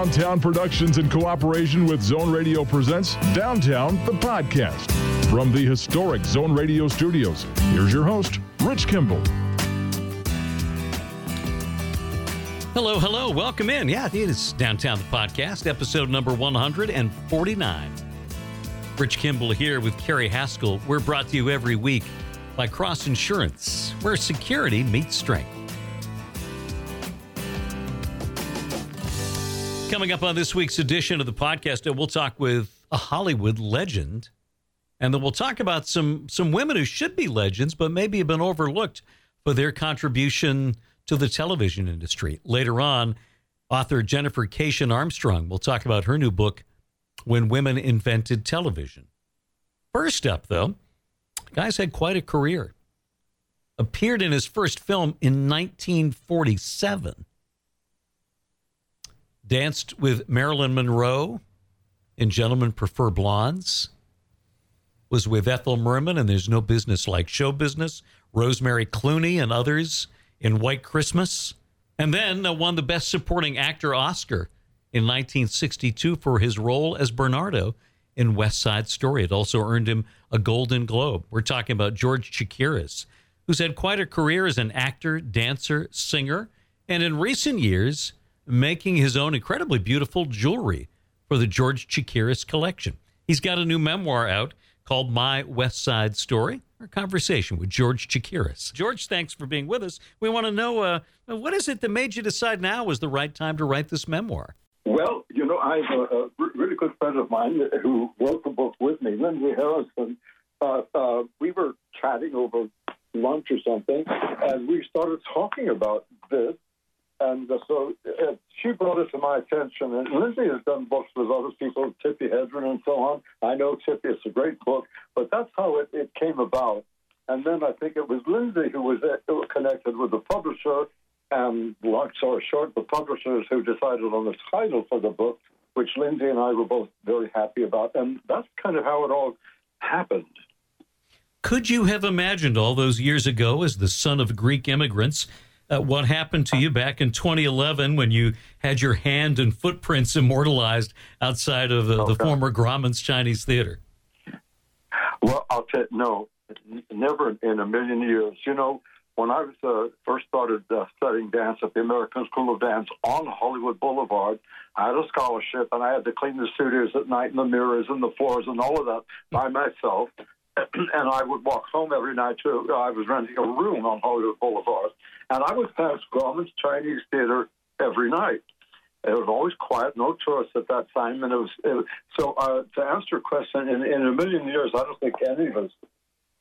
Downtown Productions in cooperation with Zone Radio presents Downtown the Podcast. From the historic Zone Radio studios, here's your host, Rich Kimball. Hello, hello. Welcome in. Yeah, it is Downtown the Podcast, episode number 149. Rich Kimball here with Kerry Haskell. We're brought to you every week by Cross Insurance, where security meets strength. Coming up on this week's edition of the podcast, uh, we'll talk with a Hollywood legend, and then we'll talk about some some women who should be legends, but maybe have been overlooked for their contribution to the television industry. Later on, author Jennifer Keishin Armstrong will talk about her new book, When Women Invented Television. First up, though, guy's had quite a career. Appeared in his first film in 1947 danced with Marilyn Monroe in Gentlemen Prefer Blondes, was with Ethel Merman and There's No Business Like Show Business, Rosemary Clooney and others in White Christmas, and then uh, won the Best Supporting Actor Oscar in 1962 for his role as Bernardo in West Side Story. It also earned him a Golden Globe. We're talking about George Chakiris, who's had quite a career as an actor, dancer, singer, and in recent years, making his own incredibly beautiful jewelry for the George Chakiris collection. He's got a new memoir out called My West Side Story. Our conversation with George Chakiris. George, thanks for being with us. We want to know uh, what is it that made you decide now was the right time to write this memoir? Well, you know, I have a, a really good friend of mine who wrote the book with me, Lindsay Harrison. Uh, uh, we were chatting over lunch or something, and we started talking about this and uh, so uh, she brought it to my attention. And Lindsay has done books with other people, Tippi Hedren and so on. I know Tippi, it's a great book, but that's how it, it came about. And then I think it was Lindsay who was uh, connected with the publisher, and long story short, the publishers who decided on the title for the book, which Lindsay and I were both very happy about. And that's kind of how it all happened. Could you have imagined all those years ago as the son of Greek immigrants? Uh, what happened to you back in 2011 when you had your hand and footprints immortalized outside of the, the former Grauman's Chinese Theater? Well, I'll tell you, no, never in a million years. You know, when I was uh, first started uh, studying dance at the American School of Dance on Hollywood Boulevard, I had a scholarship and I had to clean the studios at night and the mirrors and the floors and all of that by myself. and I would walk home every night to. I was renting a room on Hollywood Boulevard, and I would pass Grauman's Chinese Theater every night. It was always quiet, no tourists at that time, and it was, it, so. Uh, to answer your question, in, in a million years, I don't think any of us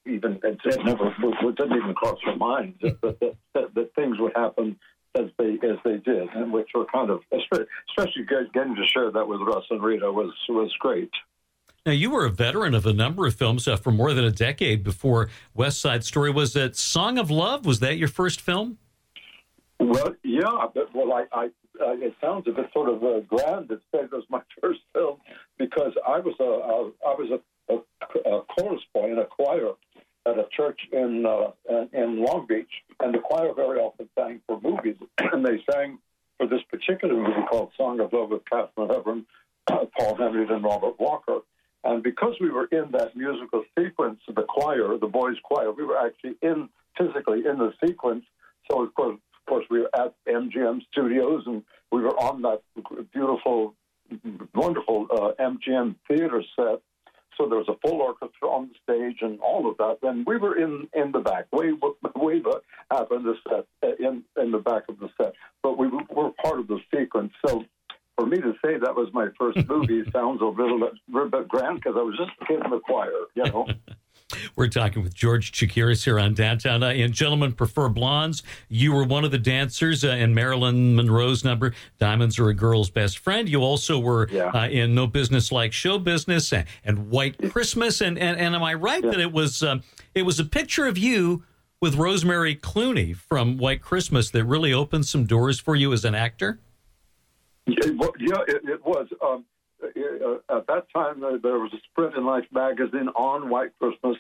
even it, it never it didn't even cross our minds that, that, that, that things would happen as they as they did, and which were kind of especially getting to share that with Russ and Rita was was great. Now, you were a veteran of a number of films uh, for more than a decade before West Side Story. Was that Song of Love? Was that your first film? Well, yeah, but well, I, I uh, it sounds a bit sort of uh, grand to say it was my first film because I was a, a I was a, a, a chorus boy in a choir at a church in uh, in Long Beach, and the choir very often sang for movies, and they sang for this particular movie called Song of Love with Katharine Hepburn, uh, Paul Henreid, and Robert Walker. And because we were in that musical sequence, the choir, the boys' choir, we were actually in physically in the sequence. So of course, of course, we were at MGM Studios, and we were on that beautiful, wonderful uh, MGM theater set. So there was a full orchestra on the stage and all of that. And we were in, in the back, way way up in the set, uh, in in the back of the set. But we were part of the sequence. So for me to say that was my first movie sounds a little bit, little bit grand because I was just a kid in the choir, you know. We're talking with George Chakiris here on Downtown. Uh, and Gentlemen Prefer Blondes. You were one of the dancers uh, in Marilyn Monroe's number, Diamonds Are a Girl's Best Friend. You also were yeah. uh, in No Business Like Show Business and, and White Christmas. And, and, and am I right yeah. that it was, um, it was a picture of you with Rosemary Clooney from White Christmas that really opened some doors for you as an actor? Yeah, it, it was. Um, uh, at that time, uh, there was a spread in Life magazine on White Christmas,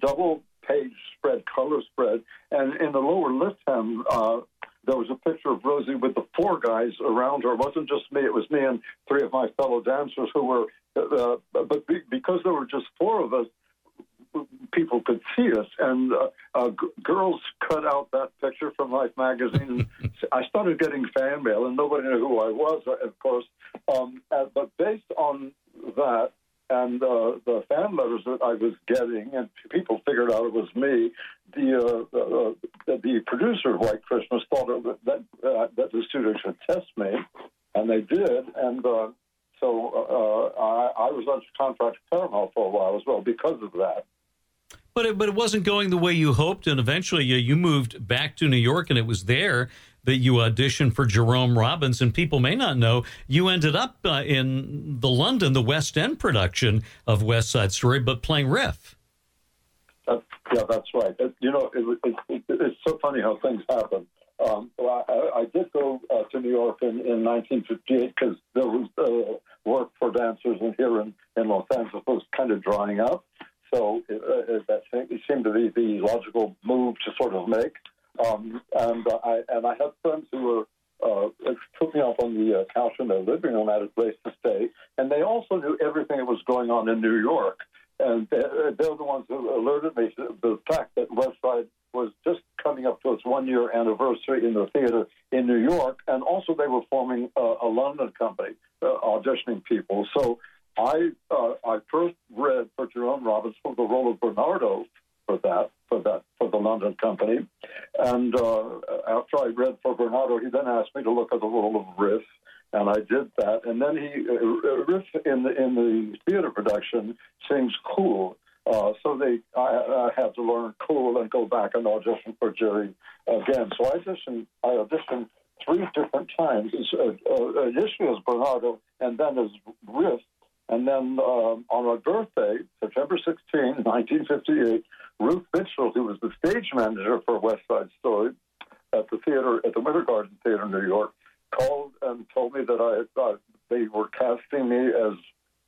double page spread, color spread, and in the lower left hand uh, there was a picture of Rosie with the four guys around her. It wasn't just me; it was me and three of my fellow dancers who were. Uh, but be, because there were just four of us, people could see us. And uh, uh, g- girls cut out that picture from Life magazine. And I started getting fan mail, and nobody knew who I was, uh, of course. Um, uh, but based on that and uh, the fan letters that I was getting, and people figured out it was me. The uh, uh, the producer of White Christmas thought it, that uh, that the studio should test me, and they did. And so I, I was under contract to Paramount for a while as well because of that. But it, but it wasn't going the way you hoped, and eventually you, you moved back to New York, and it was there that you auditioned for Jerome Robbins. And people may not know you ended up uh, in the London, the West End production of West Side Story, but playing Riff. Uh, yeah, that's right. It, you know, it, it, it's so funny how things happen. Um, well, I, I, did go uh, to New York in, in 1958 because there was uh, work for dancers in here in, in Los Angeles was kind of drying up. So uh, that seemed to be the logical move to sort of make. Um, and uh, I and I had friends who were uh, took me up on the uh, couch in their living room, had a place to stay, and they also knew everything that was going on in New York. And they're, they're the ones who alerted me to the fact that West Side was just coming up to its one year anniversary in the theater in New York, and also they were forming a, a London company, uh, auditioning people. So I uh, I first read for Jerome Robbins for the role of Bernardo for that for that for the London company, and uh, after I read for Bernardo, he then asked me to look at the role of Riff, and I did that. And then he uh, Riff in the in the theater production sings cool. Uh, so they, I, I had to learn cool and go back and audition for Jerry again. So I auditioned, I auditioned three different times. Uh, uh, initially as Bernardo, and then as Riff, and then um, on my birthday, September 16, 1958, Ruth Mitchell, who was the stage manager for West Side Story at the theater, at the Winter Garden Theater in New York, called and told me that I, uh, they were casting me as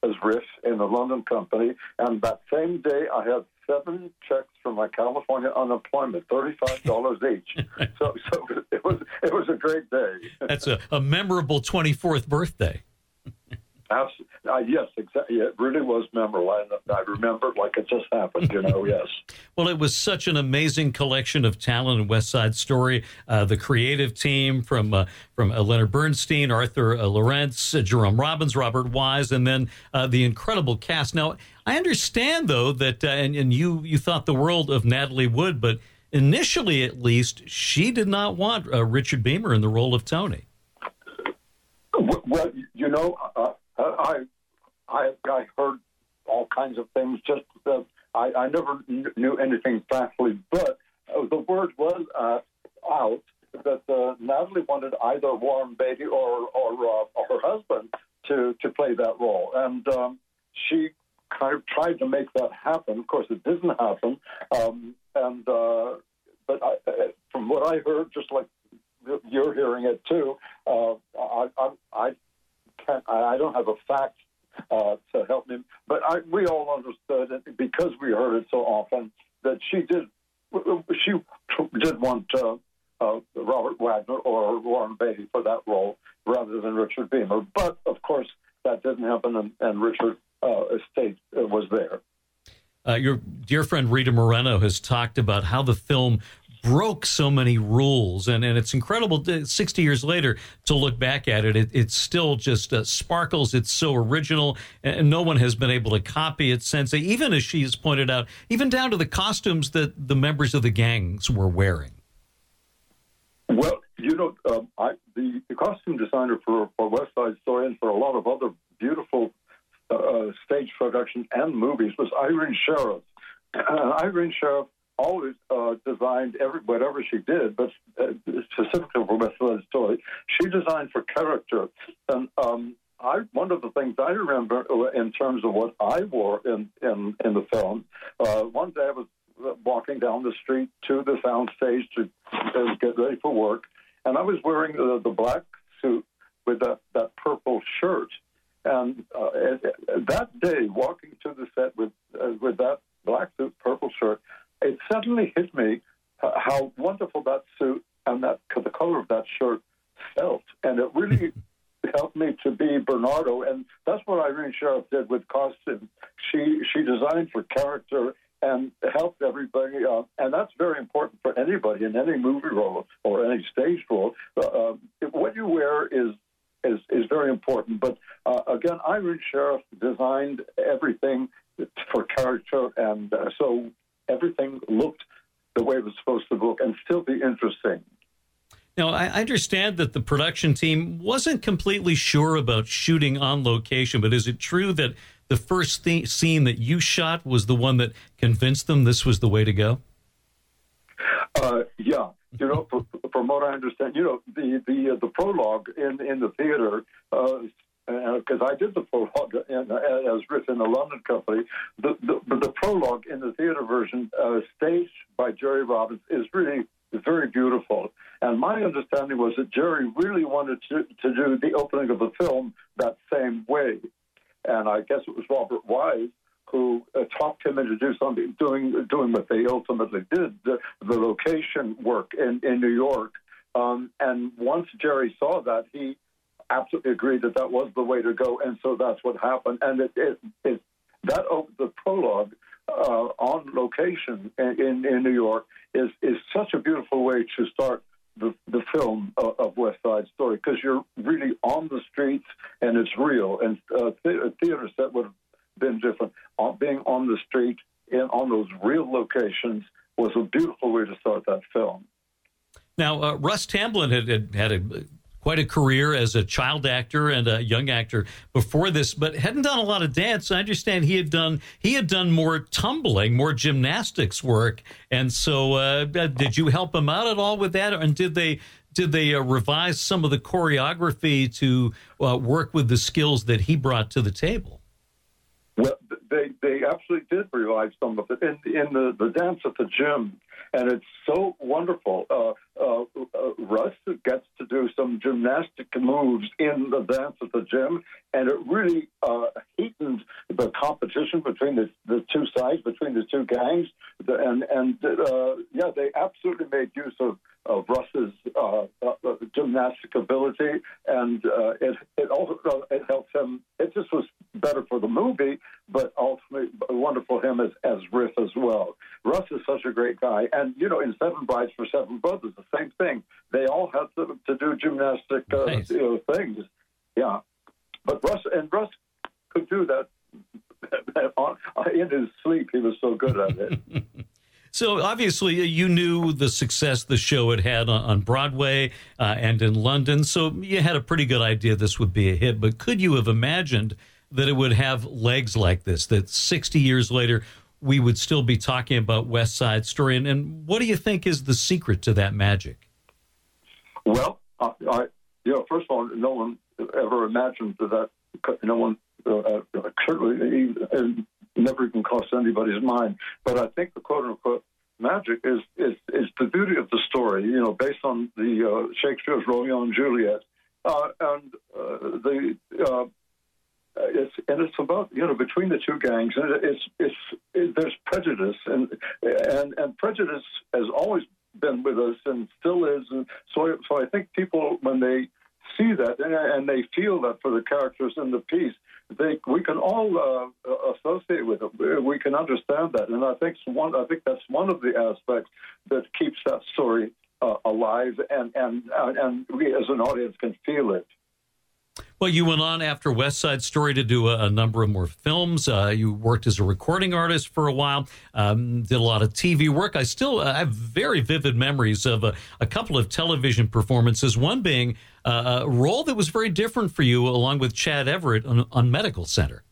as Riff in the London company. And that same day, I had seven checks from my California unemployment, thirty-five dollars each. so, so it was it was a great day. That's a, a memorable twenty-fourth birthday. Uh, yes, exactly. It really was memorable. I, I remember it like it just happened, you know, yes. well, it was such an amazing collection of talent in West Side Story. Uh, the creative team from uh, from uh, Leonard Bernstein, Arthur uh, Laurents, uh, Jerome Robbins, Robert Wise, and then the incredible cast. Now, I understand, though, that, and, and you, you thought the world of Natalie Wood, but initially, at least, she did not want Richard Beymer in the role of Tony. Well, you know, I, I, I heard all kinds of things. Just uh, I, I never knew anything factually, but uh, the word was uh, out that uh, Natalie wanted either Warren Beatty or or, uh, or her husband to to play that role, and um, she kind of tried to make that happen. Of course, it didn't happen. Um, and uh, but I, uh, from what I heard, just like you're hearing it too, uh, I, I, I can't, I don't have a fact uh, to help me, but I, we all understood it because we heard it so often that she did. She did want uh, uh, Robert Wagner or Warren Beatty for that role rather than Richard Beymer. But of course, that didn't happen, and, and Richard uh, Estate was there. Uh, your dear friend Rita Moreno has talked about how the film broke so many rules. And, and it's incredible 60 years later to look back at it. it it's still just uh, sparkles. It's so original, and no one has been able to copy it since. Even as she has pointed out, even down to the costumes that the members of the gangs were wearing. Well, you know, um, I, the, the, costume designer for, for West Side Story and for a lot of other beautiful uh, stage productions and movies was Irene Sharaff. Uh, Irene Sharaff always uh, designed every whatever she did, but uh, specifically for West Story, she designed for character. And um, I, one of the things I remember in terms of what I wore in in, in the film, uh, one day I was walking down the street to the soundstage to uh, get ready for work, and I was wearing the, the black suit with that, that purple shirt. And uh, that day, walking to the set with uh, with that black suit, purple shirt, it suddenly hit me how wonderful that suit and that the color of that shirt felt, and it really helped me to be Bernardo, and that's what Irene Sharaff did with costume. She she designed for character and helped everybody, uh, and that's very important for anybody in any movie role or any stage role. Uh, uh what you wear is is, is very important. But uh, again, Irene Sharaff designed everything for character, and uh, so everything looked the way it was supposed to look and still be interesting. Now, I understand that the production team wasn't completely sure about shooting on location, but is it true that the first th- scene that you shot was the one that convinced them this was the way to go? Uh, yeah, you know, from what I understand, you know, the the uh, the prologue in in the theater. Because uh, I did the prologue in, uh, as written in the London company, the, the, the prologue in the theater version, uh, staged by Jerry Robbins, is really very beautiful. And my understanding was that Jerry really wanted to, to do the opening of the film that same way. And I guess it was Robert Wise who uh, talked him into do something, doing doing what they ultimately did, the, the location work in, in New York. Um, and once Jerry saw that, he absolutely agreed that that was the way to go, and so that's what happened. And it, that the prologue uh, on location in, in, New York is is such a beautiful way to start the, the film of, of West Side Story because you're really on the streets and it's real. And uh, a theater set would have been different. Uh, being on the street in on those real locations was a beautiful way to start that film. Now, uh, Russ Tamblyn had, had, had a quite a career as a child actor and a young actor before this, but hadn't done a lot of dance. I understand he had done he had done more tumbling, more gymnastics work, and so uh, did you help him out at all with that? And did they did they uh, revise some of the choreography to uh, work with the skills that he brought to the table? Well, they they absolutely did revise some of it in in the the dance at the gym and it's so wonderful. Uh, uh, uh, Russ gets to do some gymnastic moves in the dance at the gym, and it really uh, heatened the competition between the, the two sides, between the two gangs. And and uh, yeah, they absolutely made use of, of Russ's gymnastic ability, and it it also it helped him. It just was better for the movie, but ultimately wonderful him as as Riff as well. Russ is such a great guy, and you know, in Seven Brides for Seven Brothers, the same thing. They all had to, to do gymnastic uh, nice. you know, things. Yeah, but Russ and Russ could do that in his sleep. He was so good at it. So obviously, you knew the success the show had had on Broadway uh, and in London. So you had a pretty good idea this would be a hit. But could you have imagined that it would have legs like this? That 60 years later, we would still be talking about West Side Story. And, and what do you think is the secret to that magic? Well, uh, I, you know, first of all, no one ever imagined that. No one uh, uh certainly never even crossed anybody's mind. But I think the quote unquote magic is, is is the beauty of the story. You know, based on the uh, Shakespeare's Romeo and Juliet, uh, and uh, the uh, uh, it's and it's about you know between the two gangs and it's it's it, there's prejudice and and and prejudice has always been with us and still is and so so I think people when they see that and, and they feel that for the characters in the piece they we can all uh, associate with it we can understand that and I think one I think that's one of the aspects that keeps that story uh, alive and and uh, and we as an audience can feel it. Well, you went on after West Side Story to do a, a number of more films. Uh, you worked as a recording artist for a while, um, did a lot of TV work. I still uh, have very vivid memories of a, a couple of television performances, one being uh, a role that was very different for you, along with Chad Everett on, on Medical Center.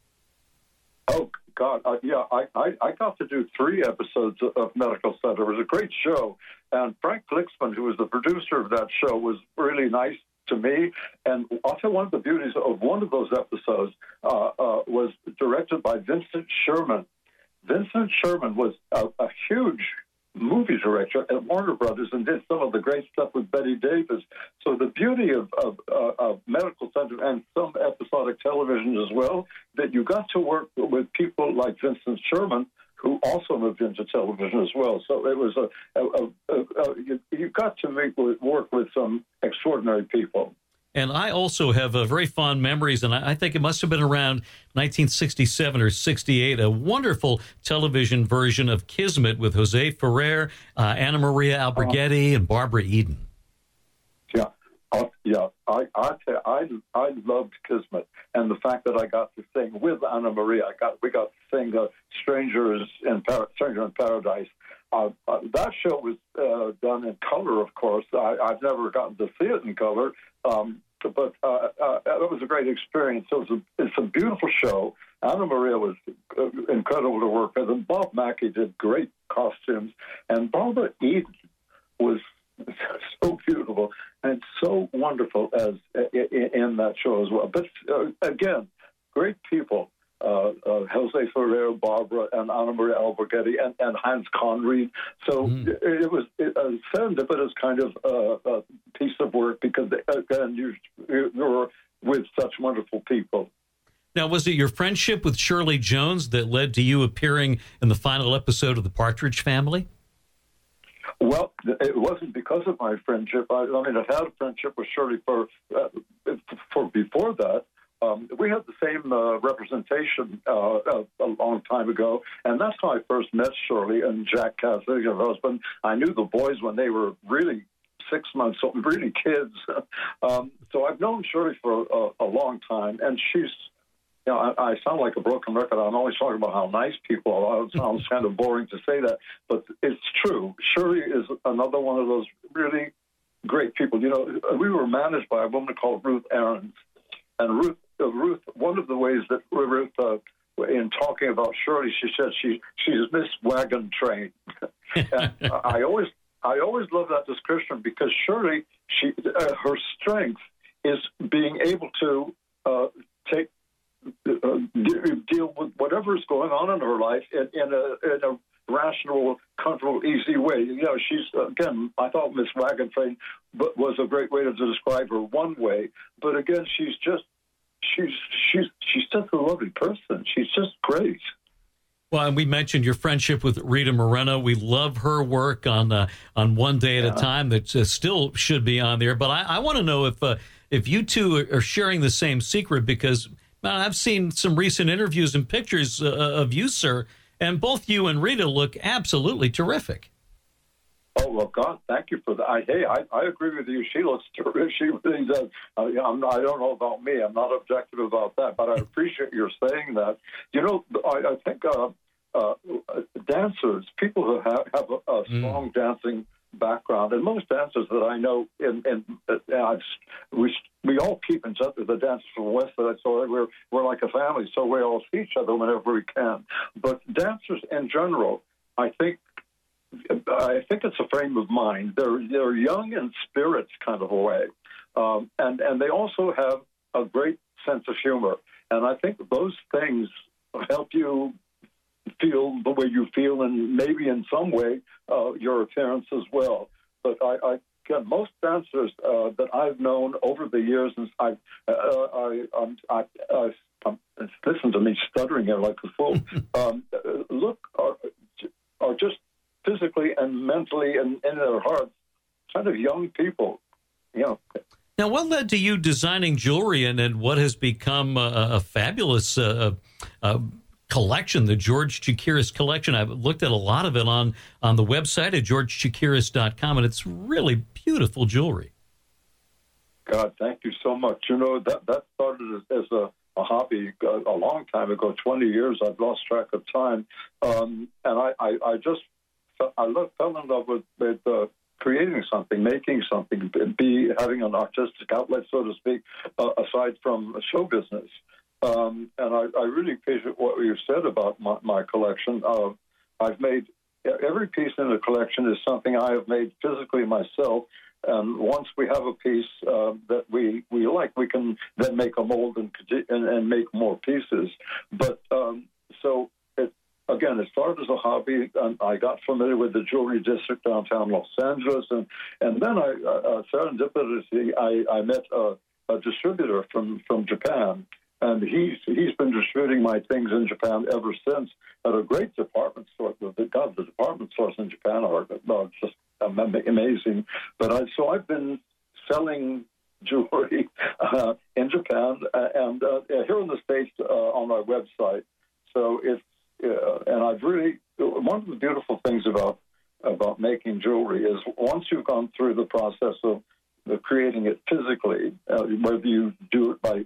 Oh, God, uh, yeah, I, I, I, got to do three episodes of Medical Center. It was a great show. And Frank Glicksman, who was the producer of that show, was really nice to me. And also, one of the beauties of one of those episodes uh, uh, was directed by Vincent Sherman. Vincent Sherman was a, a, huge movie director at Warner Brothers and did some of the great stuff with Bette Davis. So the beauty of, of, uh, of Medical Center and some episodic television as well, that you got to work with people like Vincent Sherman, who also moved into television as well. So it was a, a, a, a you, you got to make work with some extraordinary people. And I also have uh, very fond memories, and I, I, think it must have been around 1967 or 68, a wonderful television version of Kismet with Jose Ferrer, uh, Anna Maria Alberghetti, uh-huh. and Barbara Eden. Yeah, uh, yeah. I I, I I loved Kismet, and the fact that I got to sing with Anna Maria, I got we got to sing uh, "Strangers in Par- Stranger in Paradise." Uh, uh, that show was uh, done in color, of course. I, have never gotten to see it in color, um, but uh, uh, it was a great experience. It was a, it's a beautiful show. Anna Maria was uh, incredible to work with, and Bob Mackie did great costumes, and Barbara Eden was so beautiful and so wonderful as in that show as well. But again, great people uh, uh, Jose Ferrer, Barbara, and Anna Maria Alberghetti, and, and Hans Conried. So mm. it, it, was it, a serendipitous kind of uh, uh, piece of work because, again, you, you were with such wonderful people. Now, was it your friendship with Shirley Jones that led to you appearing in the final episode of The Partridge Family? Well, it wasn't because of my friendship. I, I mean, I had a friendship with Shirley for uh, for before that, um, we had the same uh, representation uh, a, long time ago, and that's how I first met Shirley and Jack Cassidy, her husband. I knew the boys when they were really six months old, really kids. um, so I've known Shirley for a, a long time, and she's you know, I, I sound like a broken record. I'm always talking about how nice people are. It sounds kind of boring to say that, but it's true. Shirley is another one of those really great people. You know, we were managed by a woman called Ruth Ahrens, and Ruth Ruth, one of the ways that Ruth, uh, in talking about Shirley, she said she she's Miss Wagon Train. I always I always love that description because Shirley, she uh, her strength is being able to uh, take uh, deal with whatever is going on in her life in, in a in a rational, comfortable, easy way. You know, she's again. I thought Miss Wagon Train was a great way to describe her one way, but again, she's just she's she's she's just a lovely person. She's just great. Well, and we mentioned your friendship with Rita Moreno. We love her work on uh, on One Day at yeah. a Time that uh, still should be on there. But I, I want to know if uh, if you two are sharing the same secret because I've seen some recent interviews and pictures uh, of you, sir, and both you and Rita look absolutely terrific. Oh well, God, thank you for that. I, hey, I, I agree with you. She looks terrific. She really does. Uh, I'm, not, I don't know about me. I'm not objective about that, but I appreciate your saying that. You know, I, I think uh, uh, dancers, people who have, have a, a mm. strong mm. dancing background, and most dancers that I know, in, in uh, we we all keep in touch with the dancers from West Side, so we're we're like a family. So we all see each other whenever we can. But dancers in general, I think I think it's a frame of mind. They're they're young in spirits, kind of a way, um, and and they also have a great sense of humor. And I think those things help you feel the way you feel, and maybe in some way uh, your appearance as well. But I, I again, most dancers uh, that I've known over the years, and I, uh, I, um, I, I, um, listen to me stuttering here like a fool. um, look, are, are just physically and mentally and in their hearts kind of young people, you know. Now, what led to you designing jewelry and, and what has become a, a fabulous uh, uh, collection, the George Chakiris collection? I've looked at a lot of it on, on the website at georgechakiris.com, and it's really beautiful jewelry. God, thank you so much. You know, that, that started as, a, a hobby a, a long time ago, 20 years. I've lost track of time. Um, and I, I, I just I love, fell in love with, with uh, creating something, making something, be having an artistic outlet, so to speak, uh, aside from show business. Um, and I, I, really appreciate what you said about my, my collection. Uh, I've made every piece in the collection is something I have made physically myself. And once we have a piece uh, that we, we like, we can then make a mold and, and, and make more pieces. But um, so again, it started as a hobby, and I got familiar with the jewelry district downtown Los Angeles, and and then I uh, uh serendipitously I, I met a, a, distributor from from Japan, and he's he's been distributing my things in Japan ever since at a great department store. The, God, the department stores in Japan are just amazing. But I, so I've been selling jewelry uh, in Japan uh, and uh, here in the states uh, on my website. So it's uh, and I've really one of the beautiful things about about making jewelry is once you've gone through the process of, of creating it physically, uh, whether you do it by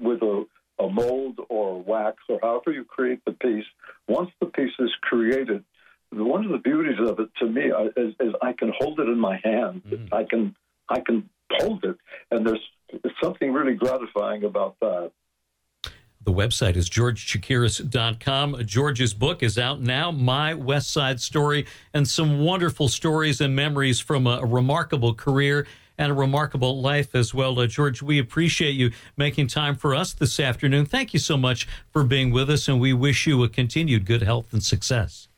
with a, a mold or wax or however you create the piece, once the piece is created, one of the beauties of it to me is, is I can hold it in my hand. Mm. I can I can hold it, and there's, there's something really gratifying about that. The website is georgechakiris.com. George's book is out now, My West Side Story, and some wonderful stories and memories from a, remarkable career and a remarkable life as well. Uh, George, we appreciate you making time for us this afternoon. Thank you so much for being with us, and we wish you a continued good health and success.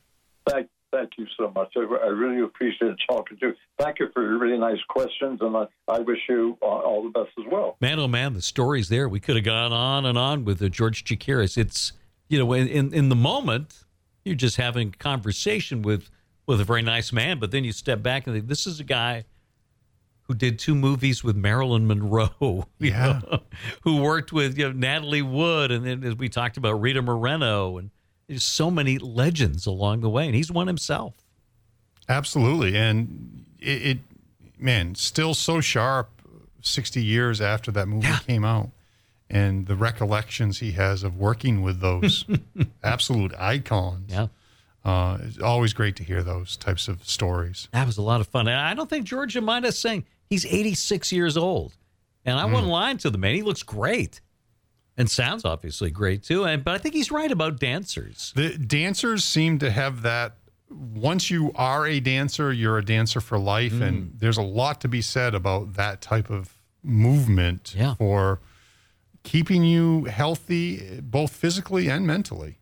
Thank you so much. I, I really appreciate talking to you. Thank you for your really nice questions, and I, I wish you all, all, the best as well. Man, oh man, the stories there. We could have gone on and on with uh, George Chakiris. It's you know, in in the moment, you're just having a conversation with with a very nice man, but then you step back and think, this is a guy who did two movies with Marilyn Monroe, yeah. Know, who worked with you know, Natalie Wood, and then as we talked about Rita Moreno, and there's so many legends along the way, and he's one himself. Absolutely, and it, it man, still so sharp. Sixty years after that movie yeah. came out, and the recollections he has of working with those absolute icons. Yeah. Uh, it's always great to hear those types of stories. That was a lot of fun. And I don't think Georgia mind us saying he's 86 years old. And I mm. wouldn't lie to the man. He looks great and sounds obviously great too. And but I think he's right about dancers. The dancers seem to have that. Once you are a dancer, you're a dancer for life, mm. and there's a lot to be said about that type of movement yeah. for keeping you healthy, both physically and mentally.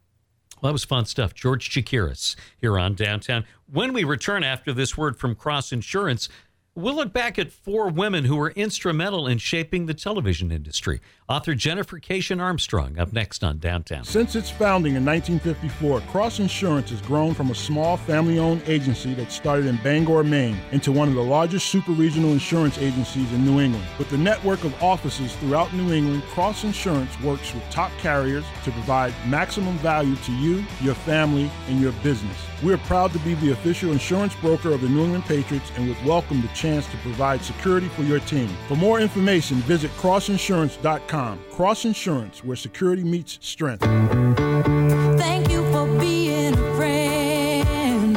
Well, that was fun stuff. George Chakiris here on Downtown. When we return after this word from Cross Insurance, We'll look back at four women who were instrumental in shaping the television industry. Author Jennifer Keishin Armstrong up next on Downtown. Since its founding in 1954, Cross Insurance has grown from a small family owned agency that started in Bangor, Maine, into one of the largest super regional insurance agencies in New England. With a network of offices throughout New England, Cross Insurance works with top carriers to provide maximum value to you, your family, and your business. We are proud to be the official insurance broker of the New England Patriots and would welcome the chance to provide security for your team. For more information, visit crossinsurance.com. Cross Insurance, where security meets strength. Thank you for being a friend.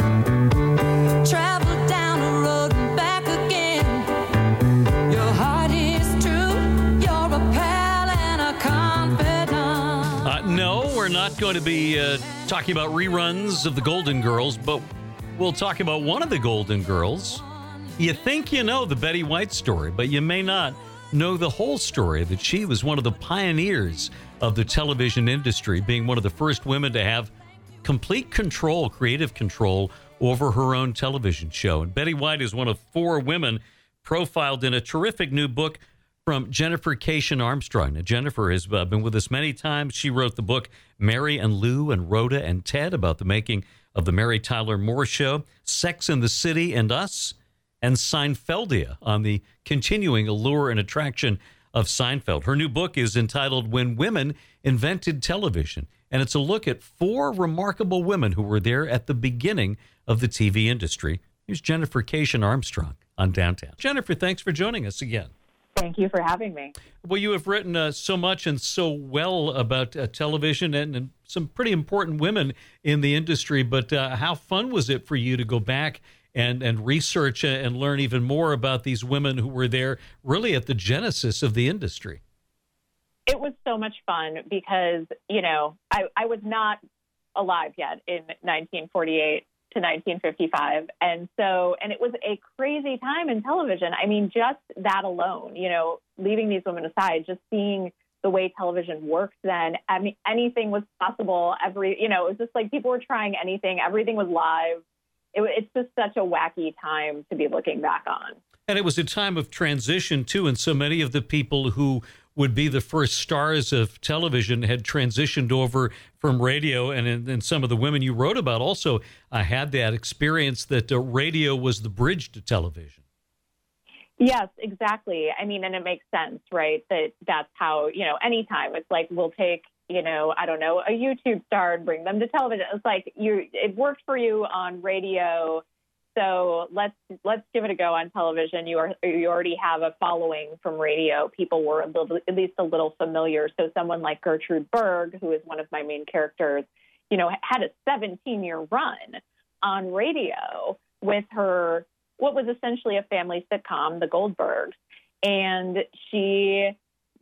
Travel down the road and back again. Your heart is true. You're a pal and a confidant. Uh, no, we're not going to be. Uh, talking about reruns of the Golden Girls, but we'll talk about one of the Golden Girls. You think you know the Betty White story, but you may not know the whole story that she was one of the pioneers of the television industry, being one of the first women to have complete control, creative control over her own television show. And Betty White is one of four women profiled in a terrific new book from Jennifer Keishin Armstrong. Now, Jennifer has uh, been with us many times. She wrote the book Mary and Lou and Rhoda and Ted about the making of the Mary Tyler Moore Show, Sex in the City and Us, and Seinfeldia on the continuing allure and attraction of Seinfeld. Her new book is entitled When Women Invented Television, and it's a look at four remarkable women who were there at the beginning of the TV industry. Here's Jennifer Keishin Armstrong on Downtown. Jennifer, thanks for joining us again. Thank you for having me. Well, you have written uh, so much and so well about uh, television and, and, some pretty important women in the industry. But uh, how fun was it for you to go back and, and research uh, and learn even more about these women who were there really at the genesis of the industry? It was so much fun because, you know, I, I was not alive yet in 1948 to 1955. And so, and it was a crazy time in television. I mean, just that alone, you know, leaving these women aside, just seeing the way television worked then, I mean, anything was possible. Every, you know, it was just like people were trying anything, everything was live. It, it's just such a wacky time to be looking back on. And it was a time of transition, too. And so many of the people who would be the first stars of television, had transitioned over from radio, and, and some of the women you wrote about also uh, had that experience that uh, radio was the bridge to television. Yes, exactly. I mean, and it makes sense, right? That that's how, you know, anytime it's like we'll take, you know, I don't know, a YouTube star and bring them to television. It's like you it worked for you on radio, so let's let's give it a go on television. You are you already have a following from radio. People were little, at least a little familiar. So someone like Gertrude Berg, who is one of my main characters, you know, had a 17 year run on radio with her what was essentially a family sitcom, The Goldbergs, and she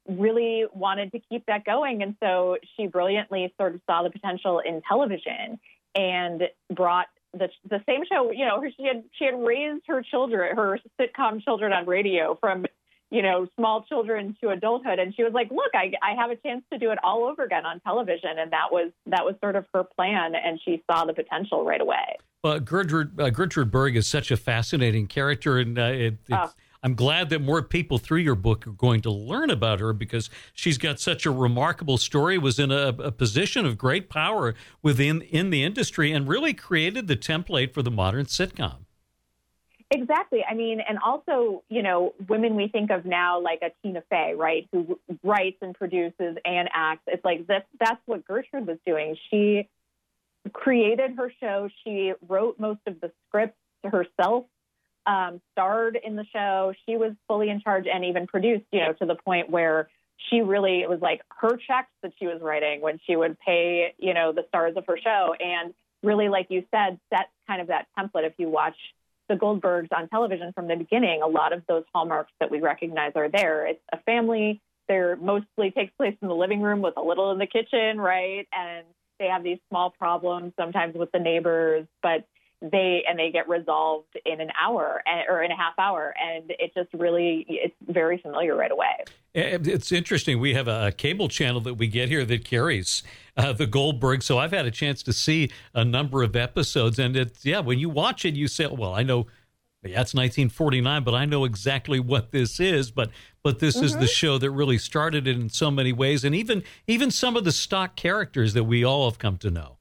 really wanted to keep that going. And so she brilliantly sort of saw the potential in television and brought the, the same show, you know, she had she had raised her children, her sitcom children on radio from, you know, small children to adulthood, and she was like, "Look, I, I have a chance to do it all over again on television," and that was that was sort of her plan, and she saw the potential right away. Well, Gertrude uh, Gertrude Berg is such a fascinating character, and uh, it, Oh. I'm glad that more people through your book are going to learn about her because she's got such a remarkable story. Was in a, a position of great power within in the industry, and really created the template for the modern sitcom. Exactly. I mean, and also, you know, women we think of now like a Tina Fey, right, who writes and produces and acts. It's like this, that's what Gertrude was doing. She created her show. She wrote most of the scripts herself, um, starred in the show. She was fully in charge and even produced, you know, to the point where she really, it was like her checks that she was writing when she would pay, you know, the stars of her show. And really, like you said, set kind of that template. If you watch the Goldbergs on television from the beginning, a lot of those hallmarks that we recognize are there. It's a family. They're mostly takes place in the living room with a little in the kitchen, right? And they have these small problems sometimes with the neighbors, but they and they get resolved in an hour and, or in a half hour, and it just really it's very familiar right away. Eh, eh, it's interesting. We have a cable channel that we get here that carries uh, the Goldberg. So I've had a chance to see a number of episodes, and it's yeah. When you watch it, you say, "Well, I know." Yeah, it's 1949, but I know exactly what this is. But but this is the mm-hmm. show that really started it in so many ways, and even even some of the stock characters that we all have come to know.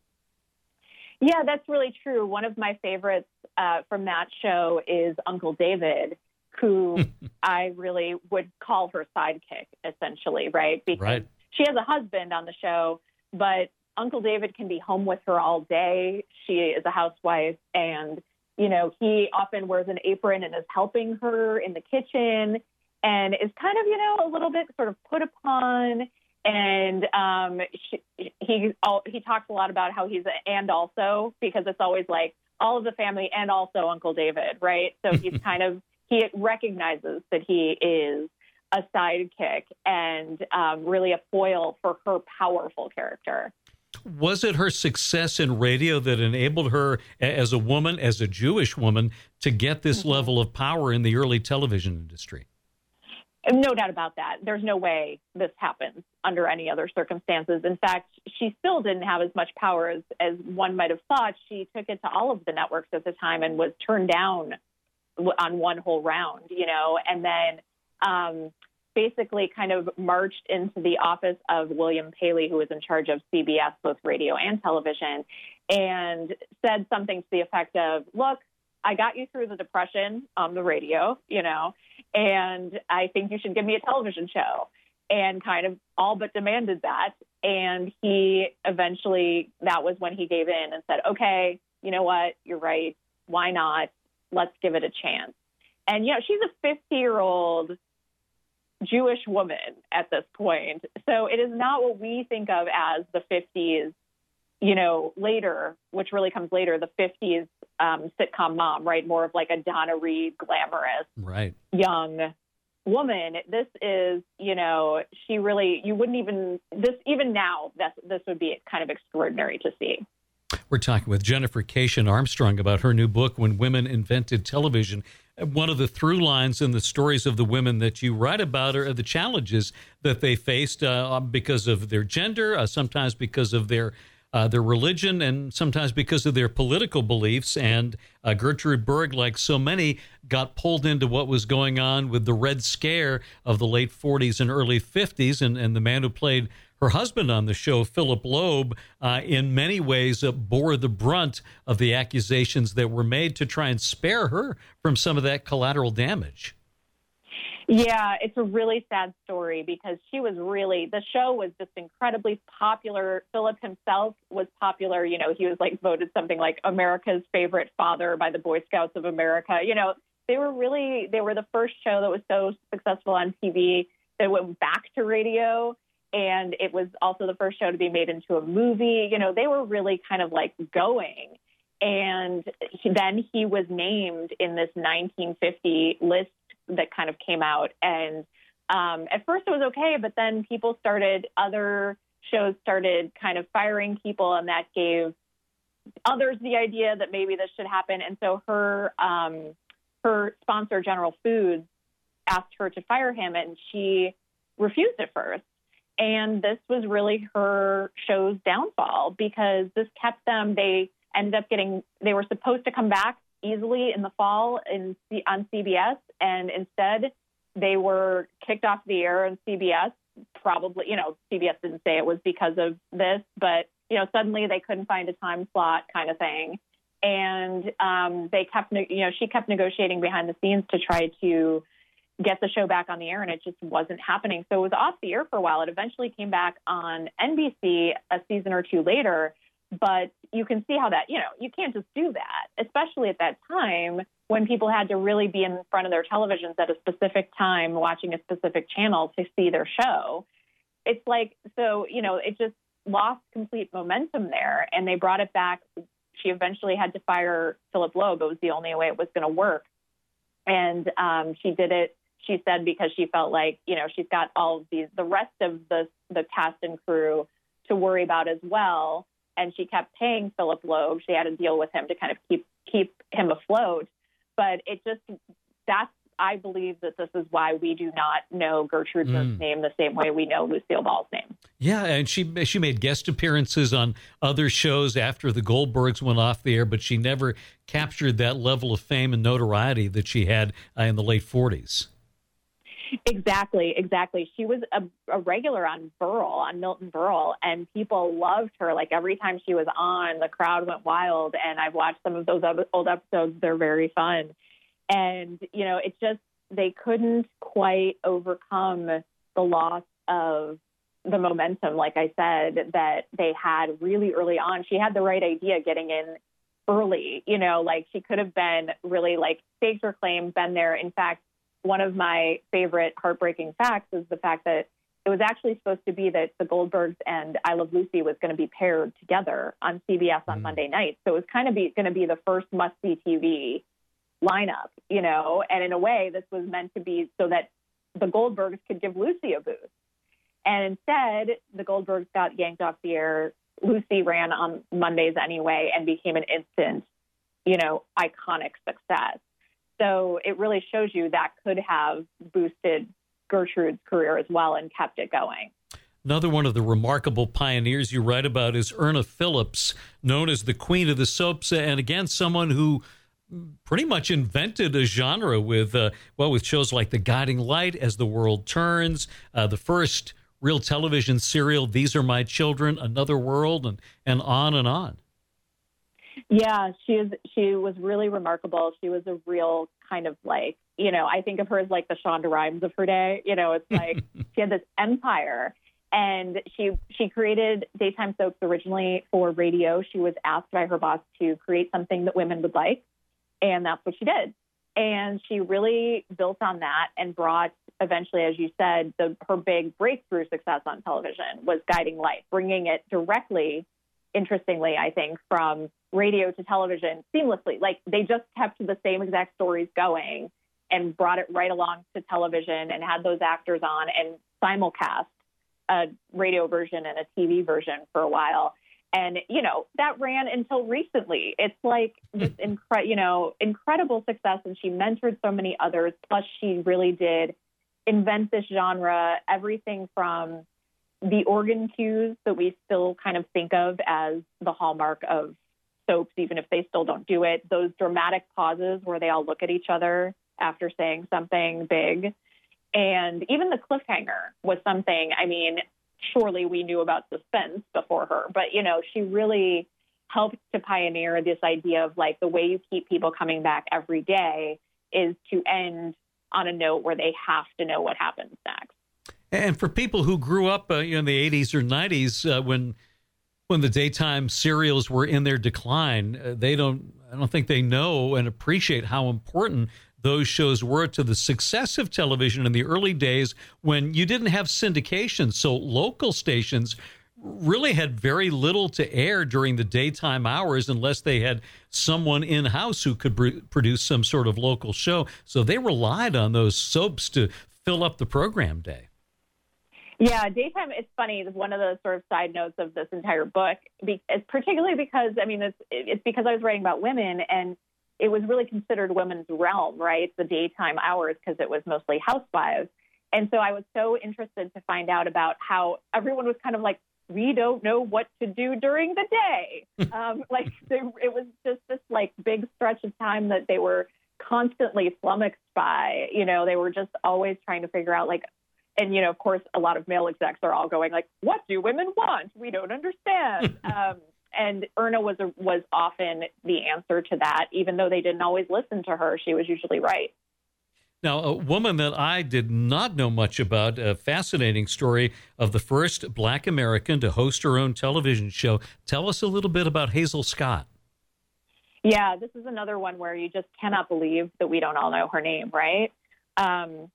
Yeah, that's really true. One of my favorites uh, from that show is Uncle David, who I really would call her sidekick, essentially, right? Because Right. she has a husband on the show, but Uncle David can be home with her all day. She is a housewife, and you know he often wears an apron and is helping her in the kitchen, and is kind of you know a little bit sort of put upon. And um, she, he all, he talks a lot about how he's a, and also because it's always like all of the family and also Uncle David, right? So he's kind of he recognizes that he is a sidekick and um, really a foil for her powerful character. Was it her success in radio that enabled her, as a woman, as a Jewish woman, to get this level of power in the early television industry? No doubt about that. There's no way this happens under any other circumstances. In fact, she still didn't have as much power as, as one might have thought. She took it to all of the networks at the time and was turned down on one whole round, you know, and then um, basically kind of marched into the office of William Paley, who was in charge of CBS, both radio and television, and said something to the effect of, Look, I got you through the depression on the radio, you know, and I think you should give me a television show. And kind of all but demanded that. And he eventually, that was when he gave in and said, okay, you know what? You're right. Why not? Let's give it a chance. And, you know, she's a 50 year old Jewish woman at this point. So it is not what we think of as the 50s, you know, later, which really comes later, the 50s um, sitcom mom, right? More of like a Donna Reed, glamorous, Right. young woman. This is, you know, she really, you wouldn't even, this, even now, this, this would be kind of extraordinary to see. We're talking with Jennifer Keishin Armstrong about her new book, When Women Invented Television. One of the through lines in the stories of the women that you write about are the challenges that they faced uh, because of their gender, uh, sometimes because of their uh, their religion and sometimes because of their political beliefs. And uh, Gertrude Berg, like so many, got pulled into what was going on with the Red Scare of the late 40s and early 50s. And, and the man who played her husband on the show, Philip Loeb, uh, in many ways uh, bore the brunt of the accusations that were made to try and spare her from some of that collateral damage. Yeah, it's a really sad story because she was really, the show was just incredibly popular. Philip himself was popular. You know, he was like voted something like America's favorite father by the Boy Scouts of America. You know, they were really, they were the first show that was so successful on TV that went back to radio. And it was also the first show to be made into a movie. You know, they were really kind of like going. And he, then he was named in this 1950 list that kind of came out. And um, at first it was okay, but then people started, other shows started kind of firing people, and that gave others the idea that maybe this should happen. And so her um, her sponsor, General Foods, asked her to fire him, and she refused at first. And this was really her show's downfall because this kept them. They ended up getting. They were supposed to come back easily in the fall in on CBS, and instead they were kicked off the air on CBS. Probably, you know, CBS didn't say it was because of this, but you know, suddenly they couldn't find a time slot, kind of thing, and um, they kept, you know, she kept negotiating behind the scenes to try to get the show back on the air, and it just wasn't happening. So it was off the air for a while. It eventually came back on NBC a season or two later, but you can see how that, you know, you can't just do that, especially at that time when people had to really be in front of their televisions at a specific time watching a specific channel to see their show. It's like, so, you know, it just lost complete momentum there and they brought it back. She eventually had to fire Philip Loeb. It was the only way it was going to work. And um, she did it, she said, because she felt like, you know, she's got all of these, the rest of the, the cast and crew to worry about as well and she kept paying Philip Loeb. She had a deal with him to kind of keep keep him afloat. But it just that's I believe that this is why we do not know Gertrude mm. name the same way we know Lucille Ball's name. Yeah, and she she made guest appearances on other shows after the Goldbergs went off the air, but she never captured that level of fame and notoriety that she had uh, in the late 40s. Exactly, exactly. She was a, a regular on Burl, on Milton Berle, and people loved her. Like every time she was on, the crowd went wild. And I've watched some of those old episodes; they're very fun. And you know, it just they couldn't quite overcome the loss of the momentum, like I said, that they had really early on. She had the right idea getting in early, you know, like she could have been really like staked her claim, been there. In fact, one of my favorite heartbreaking facts is the fact that it was actually supposed to be that the Goldbergs and I Love Lucy was going to be paired together on CBS on mm. Monday night. So it was kind of be, going to be the first must see TV lineup, you know, and in a way, this was meant to be so that the Goldbergs could give Lucy a boost. And instead, the Goldbergs got yanked off the air. Lucy ran on Mondays anyway and became an instant, you know, iconic success. So it really shows you that could have boosted Gertrude's career as well and kept it going. Another one of the remarkable pioneers you write about is Irna Phillips, known as the Queen of the Soaps, and again, someone who pretty much invented a genre with uh, well, with shows like The Guiding Light, As the World Turns, uh, the first real television serial, These Are My Children, Another World, and and on and on. Yeah, she was she was really remarkable. She was a real kind of like, you know, I think of her as like the Shonda Rhimes of her day. You know, it's like she had this empire and she she created daytime soaps originally for radio. She was asked by her boss to create something that women would like, and that's what she did. And she really built on that and brought eventually, as you said, the her big breakthrough success on television was Guiding Light, bringing it directly, interestingly, I think, from radio to television seamlessly. Like they just kept the same exact stories going and brought it right along to television and had those actors on and simulcast a radio version and a TV version for a while. And you know that ran until recently. It's like this hmm. incre- you know incredible success, and she mentored so many others. Plus, she really did invent this genre. Everything from the organ cues that we still kind of think of as the hallmark of soaps, even if they still don't do it. Those dramatic pauses where they all look at each other after saying something big. And even the cliffhanger was something, I mean, surely we knew about suspense before her, but you know, she really helped to pioneer this idea of like the way you keep people coming back every day is to end on a note where they have to know what happens next. And for people who grew up uh, in the 80s or 90s uh, when when the daytime serials were in their decline, uh, they don't I don't think they know and appreciate how important those shows were to the success of television in the early days when you didn't have syndication. So local stations really had very little to air during the daytime hours unless they had someone in house who could pr- produce some sort of local show. So they relied on those soaps to fill up the program day. Yeah, daytime. It's funny. It's one of the sort of side notes of this entire book, be, is particularly because I mean, it's it's because I was writing about women, and it was really considered women's realm, right? The daytime hours because it was mostly housewives, and so I was so interested to find out about how everyone was kind of like, we don't know what to do during the day. um, like they, it was just this like big stretch of time that they were constantly flummoxed by. You know, they were just always trying to figure out like and you know, of course, a lot of male execs are all going like, "What do women want? We don't understand." um, and Irna was a, was often the answer to that, even though they didn't always listen to her. She was usually right. Now, a woman that I did not know much about, a fascinating story of the first black American to host her own television show. Tell us a little bit about Hazel Scott. Yeah, this is another one where you just cannot believe that we don't all know her name, right? Um,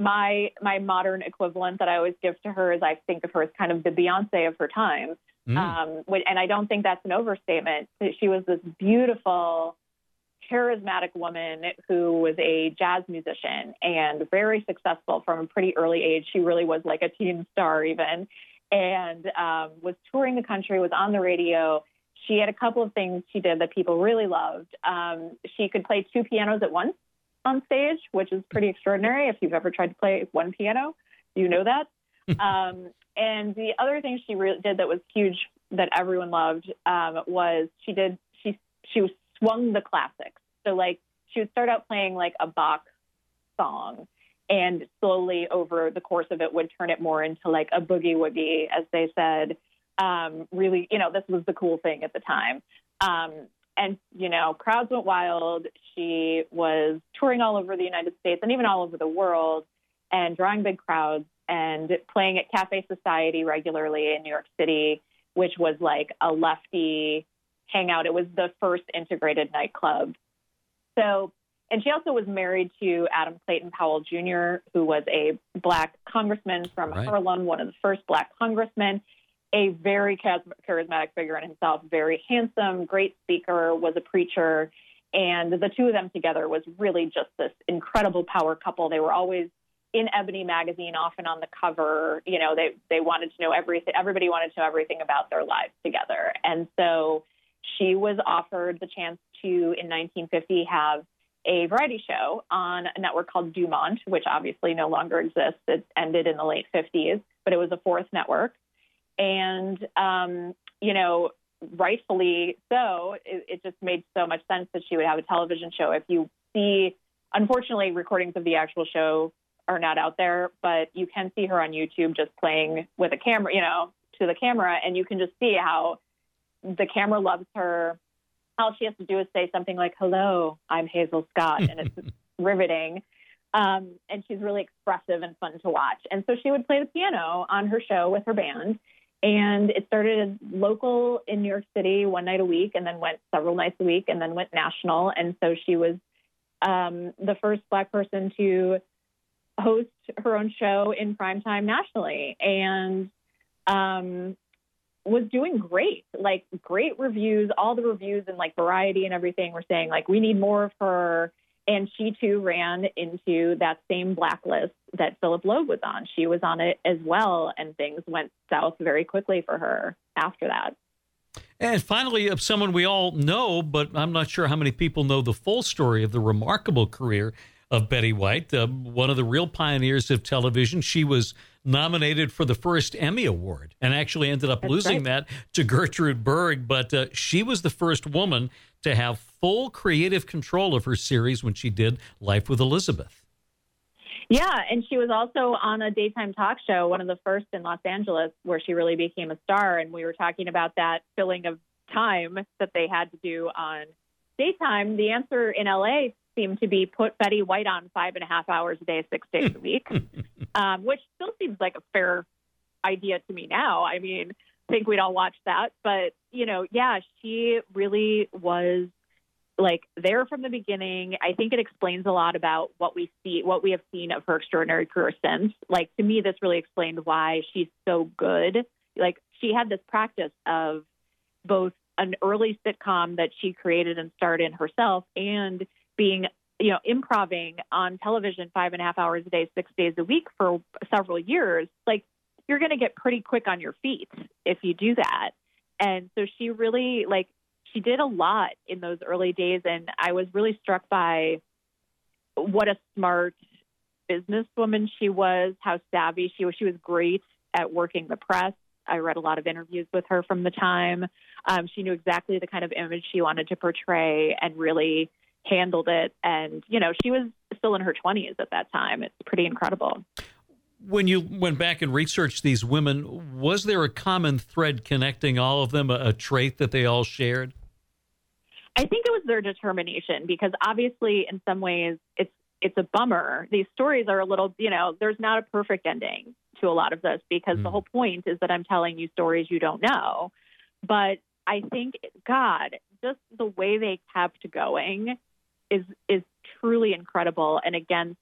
my my modern equivalent that I always give to her is I think of her as kind of the Beyonce of her time. Mm. Um, and I don't think that's an overstatement. She was this beautiful, charismatic woman who was a jazz musician and very successful from a pretty early age. She really was like a teen star, even, and um, was touring the country, was on the radio. She had a couple of things she did that people really loved. Um, she could play two pianos at once on stage, which is pretty extraordinary. If you've ever tried to play one piano, you know that. um, and the other thing she really did that was huge that everyone loved um, was she did she she swung the classics. So like she would start out playing like a Bach song, and slowly over the course of it would turn it more into like a boogie woogie, as they said. Um, really, you know, this was the cool thing at the time. Um, and you know, crowds went wild. She was touring all over the United States and even all over the world, and drawing big crowds and playing at Cafe Society regularly in New York City, which was like a lefty hangout. It was the first integrated nightclub. So, and she also was married to Adam Clayton Powell Jr., who was a black congressman from Right. Harlem, one of the first black congressmen a very charismatic figure in himself, very handsome, great speaker, was a preacher. And the two of them together was really just this incredible power couple. They were always in Ebony magazine, often on the cover. You know, they, they wanted to know everything, everybody wanted to know everything about their lives together. And so she was offered the chance to, in 1950, have a variety show on a network called Dumont, which obviously no longer exists. It ended in the late 50s, but it was a fourth network and um, you know rightfully so it, it just made so much sense that she would have a television show. If you see unfortunately recordings of the actual show are not out there but you can see her on youtube just playing with a camera you know to the camera and you can just see how the camera loves her. All she has to do is say something like hello i'm hazel scott and it's riveting. Um, and she's really expressive and fun to watch. And so she would play the piano on her show with her band and it started local in New York City one night a week and then went several nights a week and then went national. And so she was um, the first Black person to host her own show in primetime nationally and um, was doing great, like great reviews. All the reviews and like variety and everything were saying, like, we need more of her. And she too ran into that same blacklist that Philip Loeb was on. She was on it as well, and things went south very quickly for her after that. And finally, of someone we all know, but I'm not sure how many people know the full story of the remarkable career of Betty White, uh, one of the real pioneers of television. She was nominated for the first Emmy Award and actually ended up That's losing right. that to Gertrude Berg. But uh, she was the first woman to have full creative control of her series when she did Life with Elizabeth. Yeah, and she was also on a daytime talk show, one of the first in Los Angeles, where she really became a star. And we were talking about that filling of time that they had to do on daytime. The answer in LA seemed to be put Betty White on five and a half hours a day, six days a week, um, which still seems like a fair idea to me now. I mean, I think we'd all watch that. But, you know, yeah, she really was like there from the beginning. I think it explains a lot about what we see, what we have seen of her extraordinary career since. Like to me, this really explained why she's so good. Like she had this practice of both an early sitcom that she created and starred in herself and being you know improving on television five and a half hours a day six days a week for several years like you're going to get pretty quick on your feet if you do that and so she really like she did a lot in those early days and i was really struck by what a smart businesswoman she was how savvy she was. She was great at working the press. I read a lot of interviews with her from the time. Um, she knew exactly the kind of image she wanted to portray and really handled it. And you know she was still in her 20s at that time. It's pretty incredible. When you went back and researched these women, was there a common thread connecting all of them, a, a trait that they all shared? I think it was their determination because obviously, in some ways, it's it's a bummer. These stories are a little, you know, there's not a perfect ending to a lot of this because the Mm. whole point is that I'm telling you stories you don't know. But I think, God, just the way they kept going is is truly incredible. And against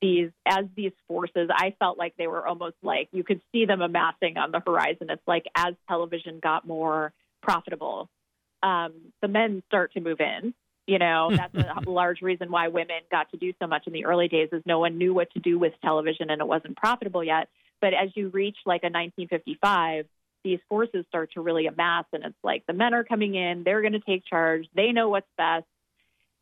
these, as these forces, I felt like they were almost like you could see them amassing on the horizon. It's like as television got more profitable, um, the men start to move in. You know, that's a large reason why women got to do so much in the early days is no one knew what to do with television and it wasn't profitable yet. But as you reach like a 1955, these forces start to really amass and it's like the men are coming in, they're going to take charge, they know what's best.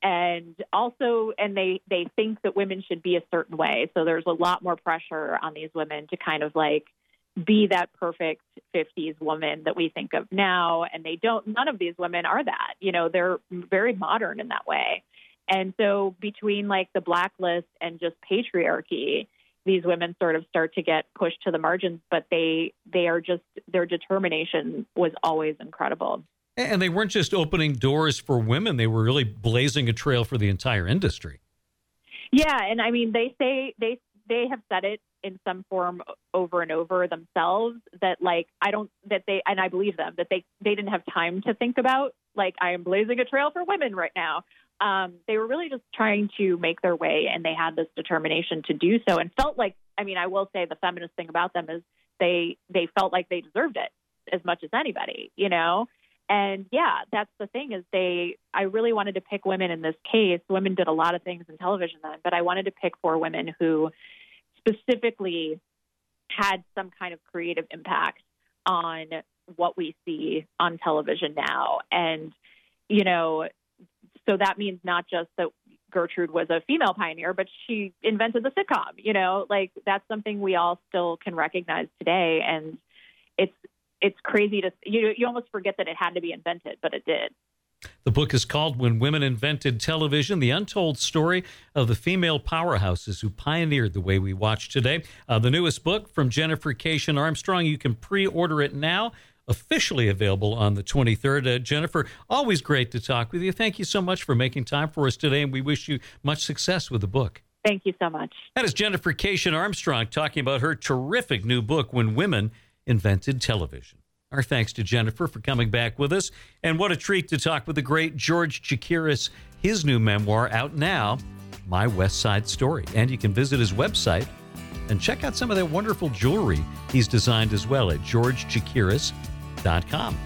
And also, and they, they think that women should be a certain way. So there's a lot more pressure on these women to kind of like be that perfect 50s woman that we think of now. And they don't none of these women are that you know they're very modern in that way. And so between like the blacklist and just patriarchy these women sort of start to get pushed to the margins but they they are just their determination was always incredible. And they weren't just opening doors for women, they were really blazing a trail for the entire industry. Yeah, and I mean they say they they have said it in some form over and over themselves that like I don't that they and I believe them that they they didn't have time to think about like I am blazing a trail for women right now. Um, they were really just trying to make their way, and they had this determination to do so, and felt like I mean I will say the feminist thing about them is they they felt like they deserved it as much as anybody, you know. And yeah, that's the thing is they I really wanted to pick women in this case. Women did a lot of things in television then, but I wanted to pick four women who specifically had some kind of creative impact on what we see on television now. And you know, so that means not just that Gertrude was a female pioneer, but she invented the sitcom, you know, like that's something we all still can recognize today and it's it's crazy to you you almost forget that it had to be invented, but it did. The book is called When Women Invented Television The Untold Story of the Female Powerhouses Who Pioneered the Way We Watch Today. Uh, the newest book from Jennifer Keishin Armstrong. You can pre order it now, officially available on the 23rd. Uh, Jennifer, always great to talk with you. Thank you so much for making time for us today, and we wish you much success with the book. Thank you so much. That is Jennifer Keishin Armstrong talking about her terrific new book, When Women Invented Television. Our thanks to Jennifer for coming back with us. And what a treat to talk with the great George Chakiris, his new memoir out now, My West Side Story. And you can visit his website and check out some of that wonderful jewelry he's designed as well at georgechakiris.com.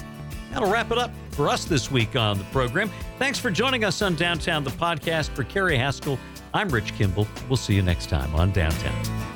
That'll wrap it up for us this week on the program. Thanks for joining us on Downtown, the podcast. For Carrie Haskell, I'm Rich Kimball. We'll see you next time on Downtown.